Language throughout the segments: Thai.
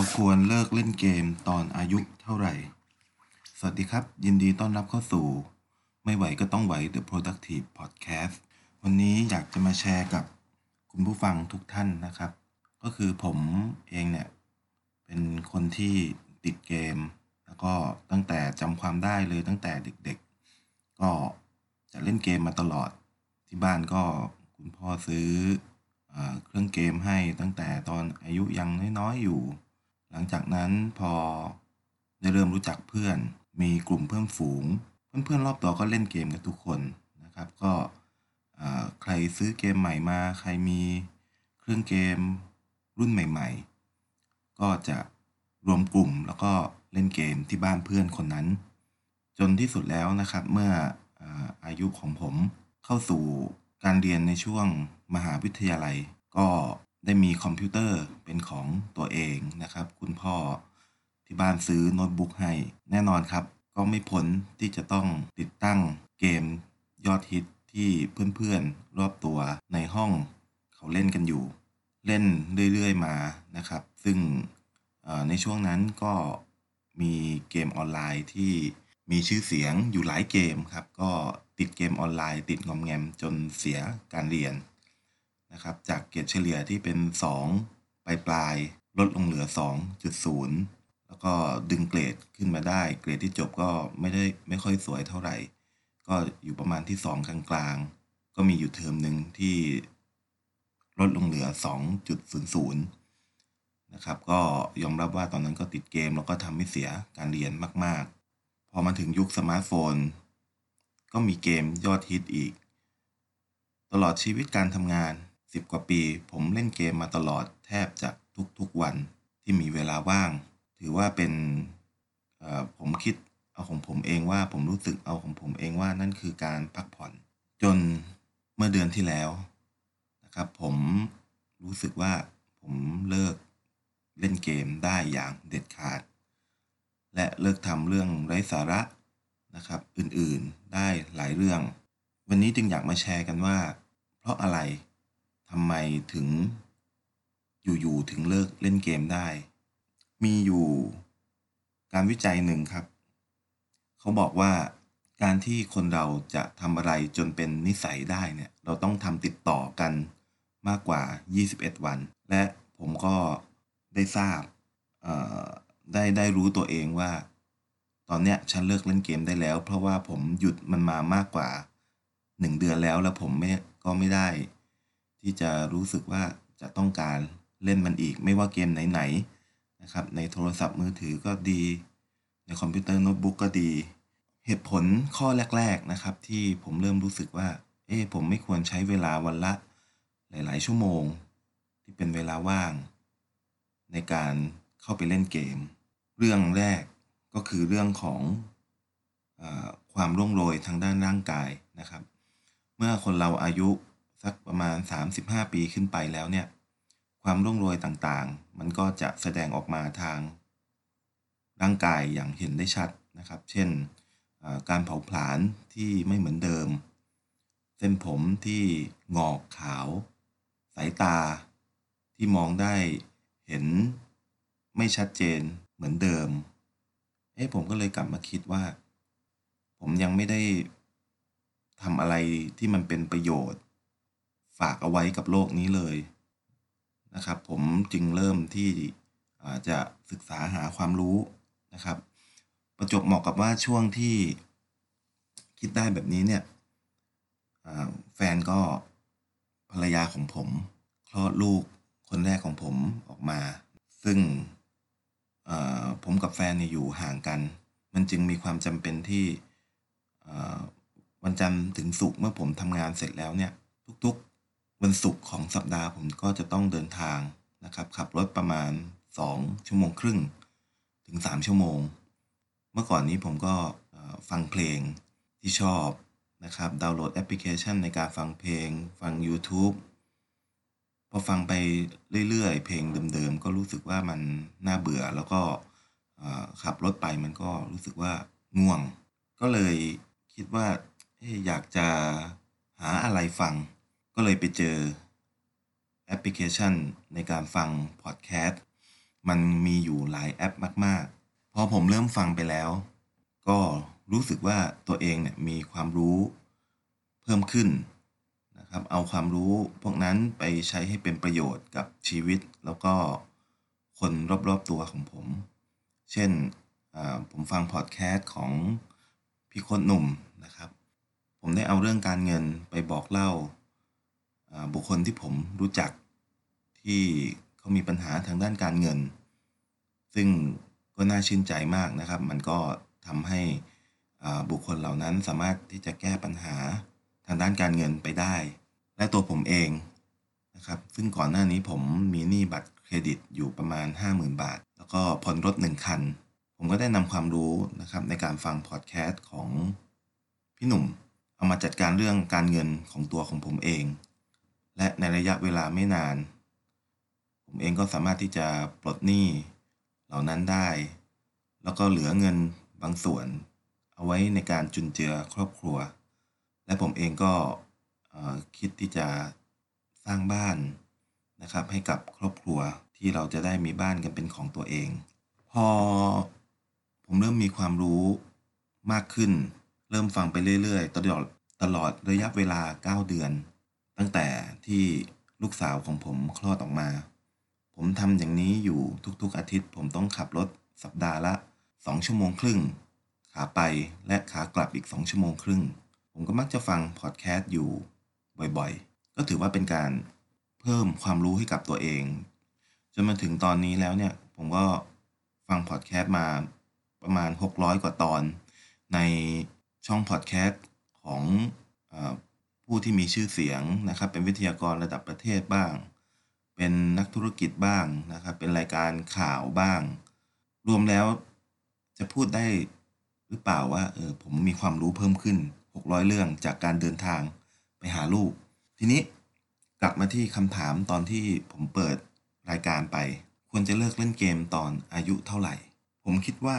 เราควรเลิกเล่นเกมตอนอายุเท่าไหร่ สวัสดีครับ ยินดีต้อนรับเข้าสู่ ไม่ไหวก็ต้องไหว The Productive Podcast วันนี้อยากจะมาแชร์กับคุณผู้ฟังทุกท่านนะครับ ก็คือผมเองเนี่ย เป็นคนที่ติดเกม แล้วก็ตั้งแต่จำความได้เลยตั้งแต่เด็กๆ ก็จะเล่นเกมมาตลอด ที่บ้านก็คุณพ่อซื้อเออเครื่องเกมให้ตั้งแต่ตอนอายุยังน้อยๆอยู่ หลังจากนั้นพอได้เริ่มรู้จักเพื่อน มีกลุ่มเพื่อนฝูง เพื่อนๆรอบตัวก็เล่นเกมกันทุกคนนะครับ ก็ใครซื้อเกมใหม่มา ใครมีเครื่องเกมรุ่นใหม่ ๆ ก็จะรวมกลุ่มแล้วก็เล่นเกมที่บ้านเพื่อนคนนั้น จนที่สุดแล้วนะครับเมื่อเอ่ออายุของผมเข้าสู่การเรียนในช่วงมหาวิทยาลัย ก็ ได้มีคอมพิวเตอร์เป็นของตัวเองนะครับ คุณพ่อที่บ้านซื้อโน้ตบุ๊กให้ แน่นอนครับ ก็ไม่พ้นที่จะต้องติดตั้งเกมยอดฮิตที่เพื่อนๆ รอบตัวในห้องเขาเล่นกันอยู่ เล่นเรื่อยๆมานะครับ ซึ่งในช่วงนั้นก็มีเกมออนไลน์ที่มีชื่อเสียงอยู่หลายเกมครับ ก็ติดเกมออนไลน์ ติดงอมแงมจนเสียการเรียน นะครับ จากเกรดเฉลี่ยที่เป็น 2 ปลายปลายลดลงเหลือ 2.0 แล้วก็ดึงเกรดขึ้นมาได้ เกรดที่จบก็ไม่ได้ไม่ค่อยสวยเท่าไหร่ ก็อยู่ประมาณที่ 2 กลางๆ ก็มีอยู่เทอมหนึ่งที่ลดลงเหลือ 2.00 นะครับ ก็ยอมรับว่าตอนนั้นก็ติดเกมแล้วก็ทำให้เสียการเรียนมาก ๆ พอมาถึงยุคสมาร์ทโฟน ก็มีเกมยอดฮิตอีก ตลอดชีวิตการทำงาน 10 กว่าปี ผมเล่นเกมมาตลอดแทบจะทุกๆวันที่มีเวลาว่าง ถือว่าเป็นเอ่อผมคิดเอาของผมเองว่าผมรู้สึกเอาของผมเองว่านั่นคือการพักผ่อน จนเมื่อเดือนที่แล้วนะครับ ผมรู้สึกว่าผมเลิกเล่นเกมได้อย่างเด็ดขาด และเลิกทำเรื่องไร้สาระนะครับ อื่นๆได้หลายเรื่อง วันนี้จึงอยากมาแชร์กันว่า เพราะอะไร ทำไมถึง อยู่ๆถึงเลิกเล่นเกมได้ มีอยู่การวิจัยหนึ่งครับ เขาบอกว่าการที่คนเราจะทำอะไรจนเป็นนิสัยได้เนี่ย เราต้องทำติดต่อกันมากกว่า 21 วัน และผมก็ได้ทราบได้ได้รู้ตัวเองว่า ตอนเนี้ยฉันเลิกเล่นเกมได้แล้ว เพราะว่าผมหยุดมันมามากกว่า 1 เดือนแล้วแล้วผมไม่ก็ไม่ได้ ที่จะรู้สึกว่าจะต้องการเล่นมันอีก ไม่ว่าเกมไหนๆนะครับ ในโทรศัพท์มือถือก็ดี ในคอมพิวเตอร์โน้ตบุ๊กก็ดี เหตุผลข้อแรก ๆนะครับ ที่ผมเริ่มรู้สึกว่า เอ๊ผมไม่ควรใช้เวลาวันละ หลาย ๆ ชั่วโมง ที่เป็นเวลาว่าง ในการเข้าไปเล่นเกม เรื่องแรกก็คือเรื่องของอความร่วงโรยทางด้านร่างกายนะครับ เมื่อคนเราอายุ สักประมาณ 35 ปีขึ้นไปแล้วเนี่ย ความร่วงโรยต่างๆ มันก็จะแสดงออกมาทาง ร่างกายอย่างเห็นได้ชัดนะครับ เช่นการเผาผลาญที่ไม่เหมือนเดิม เส้นผมที่งอกขาว สายตาที่มองได้เห็นไม่ชัดเจนเหมือนเดิม เอ๊ะผมก็เลยกลับมาคิดว่า ผมยังไม่ได้ทำอะไรที่มันเป็นประโยชน์ ฝากเอาไว้กับโลกนี้เลยนะครับ ผมจึงเริ่มที่จะศึกษาหาความรู้นะครับ ประจบเหมาะกับว่าช่วงที่คิดได้แบบนี้เนี่ยแฟนก็ภรรยาของผมคลอดลูกคนแรกของผมออกมา ซึ่งผมกับแฟนเนี่ยอยู่ห่างกัน มันจึงมีความจำเป็นที่วันจันทร์ถึงศุกร์เมื่อผมทำงานเสร็จแล้วเนี่ย ทุกๆ วันศุกร์ของสัปดาห์ผมก็จะต้องเดินทางนะครับ ขับรถประมาณ 2 ชั่วโมงครึ่ง ถึง 3 ชั่วโมง เมื่อก่อนนี้ผมก็ฟังเพลงที่ชอบนะครับ ดาวน์โหลดแอปพลิเคชันในการฟังเพลง ฟัง YouTube พอฟังไปเรื่อยๆ เพลงเดิมๆ ก็รู้สึกว่ามันน่าเบื่อแล้วก็ขับรถไปมันก็รู้สึกว่าง่วง ก็เลยคิดว่าอยากจะหาอะไรฟัง ก็เลยไปเจอแอปพลิเคชันในการฟังพอดแคสต์มันมีอยู่หลายแอปมาก ๆ พอผมเริ่มฟังไปแล้ว ก็รู้สึกว่าตัวเองเนี่ยมีความรู้เพิ่มขึ้นนะครับเอาความรู้พวกนั้นไปใช้ให้เป็นประโยชน์กับชีวิต แล้วก็คนรอบๆตัวของผม เช่นผมฟังพอดแคสต์ของพี่คนหนุ่มนะครับ ผมได้เอาเรื่องการเงินไปบอกเล่า บุคคลที่ผมรู้จักที่เขามีปัญหาทางด้านการเงิน ซึ่งก็น่าชื่นใจมากนะครับ มันก็ทำให้บุคคลเหล่านั้นสามารถที่จะแก้ปัญหาทางด้านการเงินไปได้ และตัวผมเองนะครับ ซึ่งก่อนหน้านี้ผมมีหนี้บัตรเครดิตอยู่ประมาณ 50,000 บาท แล้วก็ผ่อนรถหนึ่งคัน ผมก็ได้นำความรู้นะครับในการฟังพอดแคสต์ของพี่หนุ่ม เอามาจัดการเรื่องการเงินของตัวของผมเอง และในระยะเวลาไม่นาน ผมเองก็สามารถที่จะปลดหนี้เหล่านั้นได้ แล้วก็เหลือเงินบางส่วน เอาไว้ในการจุนเจือครอบครัว และผมเองก็คิดที่จะสร้างบ้านนะครับ ให้กับครอบครัวที่เราจะได้มีบ้านกันเป็นของตัวเอง พอผมเริ่มมีความรู้มากขึ้น เริ่มฟังไปเรื่อยๆ ตลอดตลอดระยะเวลา 9 เดือน ตั้งแต่ที่ลูกสาวของผมคลอดออกมา ผมทำอย่างนี้อยู่ทุกๆอาทิตย์ ผมต้องขับรถสัปดาห์ละ 2 ชั่วโมงครึ่ง ขาไปและขากลับอีก 2 ชั่วโมงครึ่ง ผมก็มักจะฟังพอดแคสต์อยู่บ่อยๆ ก็ถือว่าเป็นการเพิ่มความรู้ให้กับตัวเอง จนมาถึงตอนนี้แล้วเนี่ย ผมก็ฟังพอดแคสต์มาประมาณ 600 กว่าตอน ในช่องพอดแคสต์ของ ผู้ที่มีชื่อเสียงนะครับ เป็นวิทยากรระดับประเทศบ้าง เป็นนักธุรกิจบ้างนะครับ เป็นรายการข่าวบ้าง รวมแล้วจะพูดได้หรือเปล่าว่าเออผมมีความรู้เพิ่มขึ้น 600 เรื่องจากการเดินทางไปหาลูก ทีนี้กลับมาที่คำถามตอนที่ผมเปิดรายการไป ควรจะเลิกเล่นเกมตอนอายุเท่าไหร่ ผมคิดว่า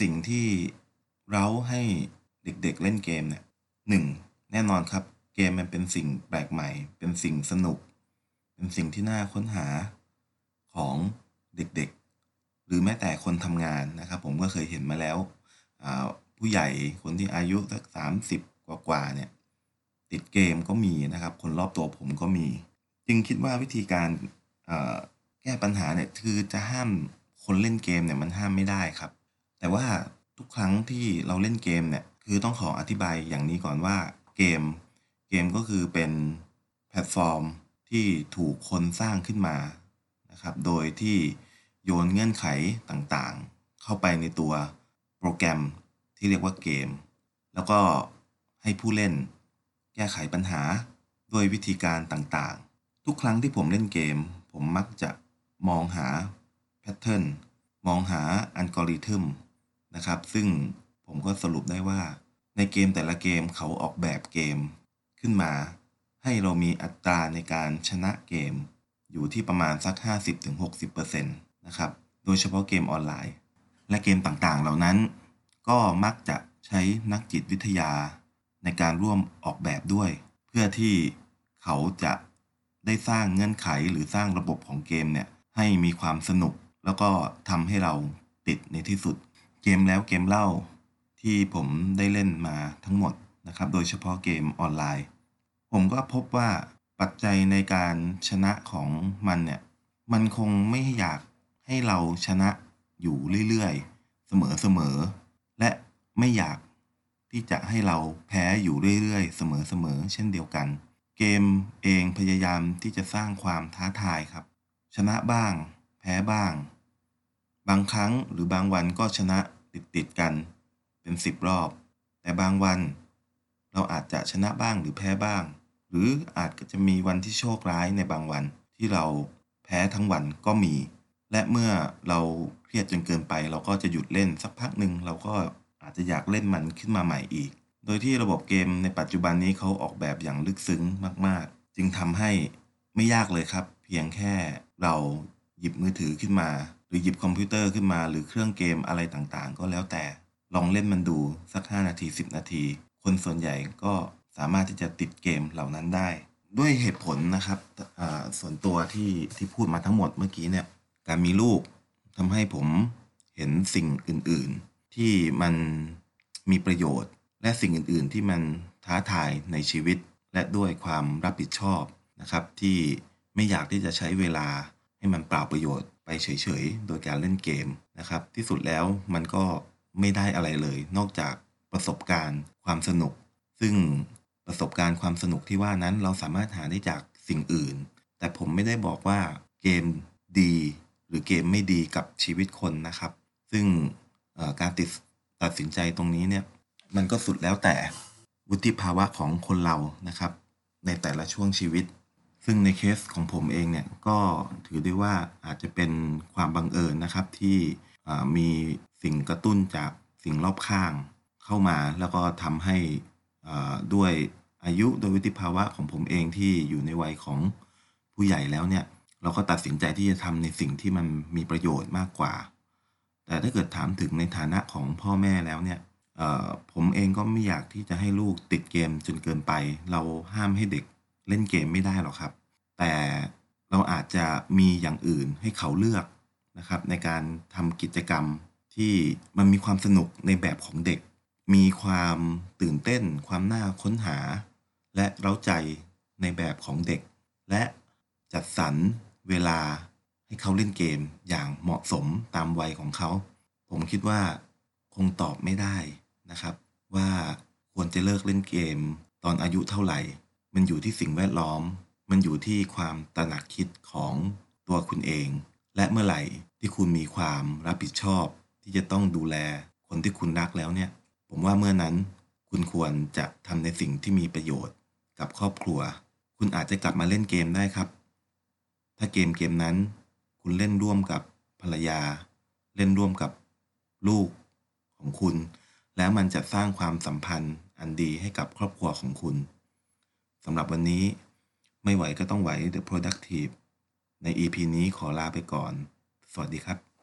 สิ่งที่เราให้เด็กๆเล่นเกมเนี่ยหนึ่งแน่นอนครับ เกมมันเป็นสิ่งแปลกใหม่ เป็นสิ่งสนุก เป็นสิ่งที่น่าค้นหาของเด็กๆ หรือแม้แต่คนทำงานนะครับ ผมก็เคยเห็นมาแล้ว ผู้ใหญ่คนที่อายุสักสามสิบกว่าๆเนี่ยติดเกมก็มีนะครับ คนรอบตัวผมก็มี จึงคิดว่าวิธีการแก้ปัญหาเนี่ยคือจะห้ามคนเล่นเกมเนี่ยมันห้ามไม่ได้ครับ แต่ว่าทุกครั้งที่เราเล่นเกมเนี่ยคือต้องขออธิบายอย่างนี้ก่อนว่าเกม เกมก็คือเป็นแพลตฟอร์มที่ถูกคนสร้างขึ้นมานะครับ โดยที่โยนเงื่อนไขต่างๆ เข้าไปในตัวโปรแกรมที่เรียกว่าเกม แล้วก็ให้ผู้เล่นแก้ไขปัญหาด้วยวิธีการต่างๆ ทุกครั้งที่ผมเล่นเกม ผมมักจะมองหาแพทเทิร์นมองหาอัลกอริทึมนะครับ ซึ่งผมก็สรุปได้ว่าในเกมแต่ละเกมเขาออกแบบเกม ขึ้นมา ให้เรามีอัตราในการชนะเกม อยู่ที่ประมาณสัก 50-60%นะครับ โดยเฉพาะเกมออนไลน์ และเกมต่างๆ เหล่านั้น ก็มักจะใช้นักจิตวิทยา ในการร่วมออกแบบด้วย เพื่อที่เขาจะได้สร้างเงื่อนไขหรือสร้างระบบของเกมเนี่ยให้มีความสนุก แล้วก็ทำให้เราติดในที่สุด เกมแล้วเกมเล่าที่ผมได้เล่นมาทั้งหมดนะครับ โดยเฉพาะเกมออนไลน์ ผมก็พบว่าปัจจัยในการชนะของมันเนี่ย มันคงไม่อยากให้เราชนะอยู่เรื่อยๆ เสมอๆ และไม่อยากที่จะให้เราแพ้อยู่เรื่อยๆ เสมอๆ เช่นเดียวกัน เกมเองพยายามที่จะสร้างความท้าทายครับ ชนะบ้าง แพ้บ้าง บางครั้งหรือบางวันก็ชนะติดๆกัน เป็นสิบรอบ แต่บางวัน เราอาจจะชนะบ้างหรือแพ้บ้าง หรืออาจจะมีวันที่โชคร้ายในบางวัน ที่เราแพ้ทั้งวันก็มี และเมื่อเราเครียดจนเกินไป เราก็จะหยุดเล่นสักพักหนึ่งเราก็อาจจะอยากเล่นมันขึ้นมาใหม่อีก โดยที่ระบบเกมในปัจจุบันนี้เขาออกแบบอย่างลึกซึ้งมาก ๆ จึงทำให้ไม่ยากเลยครับ เพียงแค่เราหยิบมือถือขึ้นมา หรือหยิบคอมพิวเตอร์ขึ้นมา หรือเครื่องเกมอะไรต่างๆ ก็แล้วแต่ลองเล่นมันดูสัก 5 นาที 10 นาที คนส่วนใหญ่ก็ สามารถที่จะติดเกมเหล่านั้นได้ ด้วยเหตุผลนะครับส่วนตัวที่ที่พูดมาทั้งหมดเมื่อกี้เนี่ยการมีลูกทำให้ผมเห็นสิ่งอื่น ๆ ที่มันมีประโยชน์ และสิ่งอื่น ๆ ที่มันท้าทายในชีวิต และด้วยความรับผิดชอบนะครับที่ไม่อยากที่จะใช้เวลาให้มันเปล่าประโยชน์ไปเฉย ๆ โดยการเล่นเกมนะครับ ที่สุดแล้วมันก็ไม่ได้อะไรเลย นอกจากประสบการณ์ ความสนุก ซึ่ง ประสบการณ์ความสนุกที่ว่านั้นเราสามารถหาได้จากสิ่งอื่น แต่ผมไม่ได้บอกว่าเกมดี หรือเกมไม่ดีกับชีวิตคนนะครับ ซึ่งการติดตัดสินใจตรงนี้เนี่ยมันก็สุดแล้วแต่วุฒิภาวะของคนเรานะครับ ในแต่ละช่วงชีวิต ซึ่งในเคสของผมเองเนี่ยก็ถือได้ว่าอาจจะเป็นความบังเอิญนะครับที่มีสิ่งกระตุ้นจากสิ่งรอบข้างเข้ามาแล้วก็ทำให้ ด้วยอายุโดยวิติภาวะของผมเองที่อยู่ในวัยของผู้ใหญ่แล้วเนี่ย เราก็ตัดสินใจที่จะทำในสิ่งที่มันมีประโยชน์มากกว่า แต่ถ้าเกิดถามถึงในฐานะของพ่อแม่แล้วเนี่ยผมเองก็ไม่อยากที่จะให้ลูกติดเกมจนเกินไป เราห้ามให้เด็กเล่นเกมไม่ได้หรอกครับ แต่เราอาจจะมีอย่างอื่นให้เขาเลือกนะครับ ในการทำกิจกรรมที่มันมีความสนุกในแบบของเด็ก มีความตื่นเต้น ความน่าค้นหา และเร้าใจในแบบของเด็ก และจัดสรรเวลาให้เขาเล่นเกมอย่างเหมาะสมตามวัยของเขา ผมคิดว่าคงตอบไม่ได้นะครับ ว่าควรจะเลิกเล่นเกม ตอนอายุเท่าไหร่ มันอยู่ที่สิ่งแวดล้อม มันอยู่ที่ความตระหนักคิดของตัวคุณเอง และเมื่อไหร่ที่คุณมีความรับผิดชอบ ที่จะต้องดูแลคนที่คุณรักแล้วเนี่ย ผมว่าเมื่อนั้นคุณควรจะทำในสิ่งที่มีประโยชน์กับครอบครัว คุณอาจจะกลับมาเล่นเกมได้ครับ ถ้าเกมเกมนั้น คุณเล่นร่วมกับภรรยา เล่นร่วมกับลูกของคุณ แล้วมันจะสร้างความสัมพันธ์อันดีให้กับครอบครัวของคุณสำหรับวันนี้ไม่ไหวก็ต้องไหว The Productive ใน EP นี้ขอลาไปก่อน สวัสดีครับ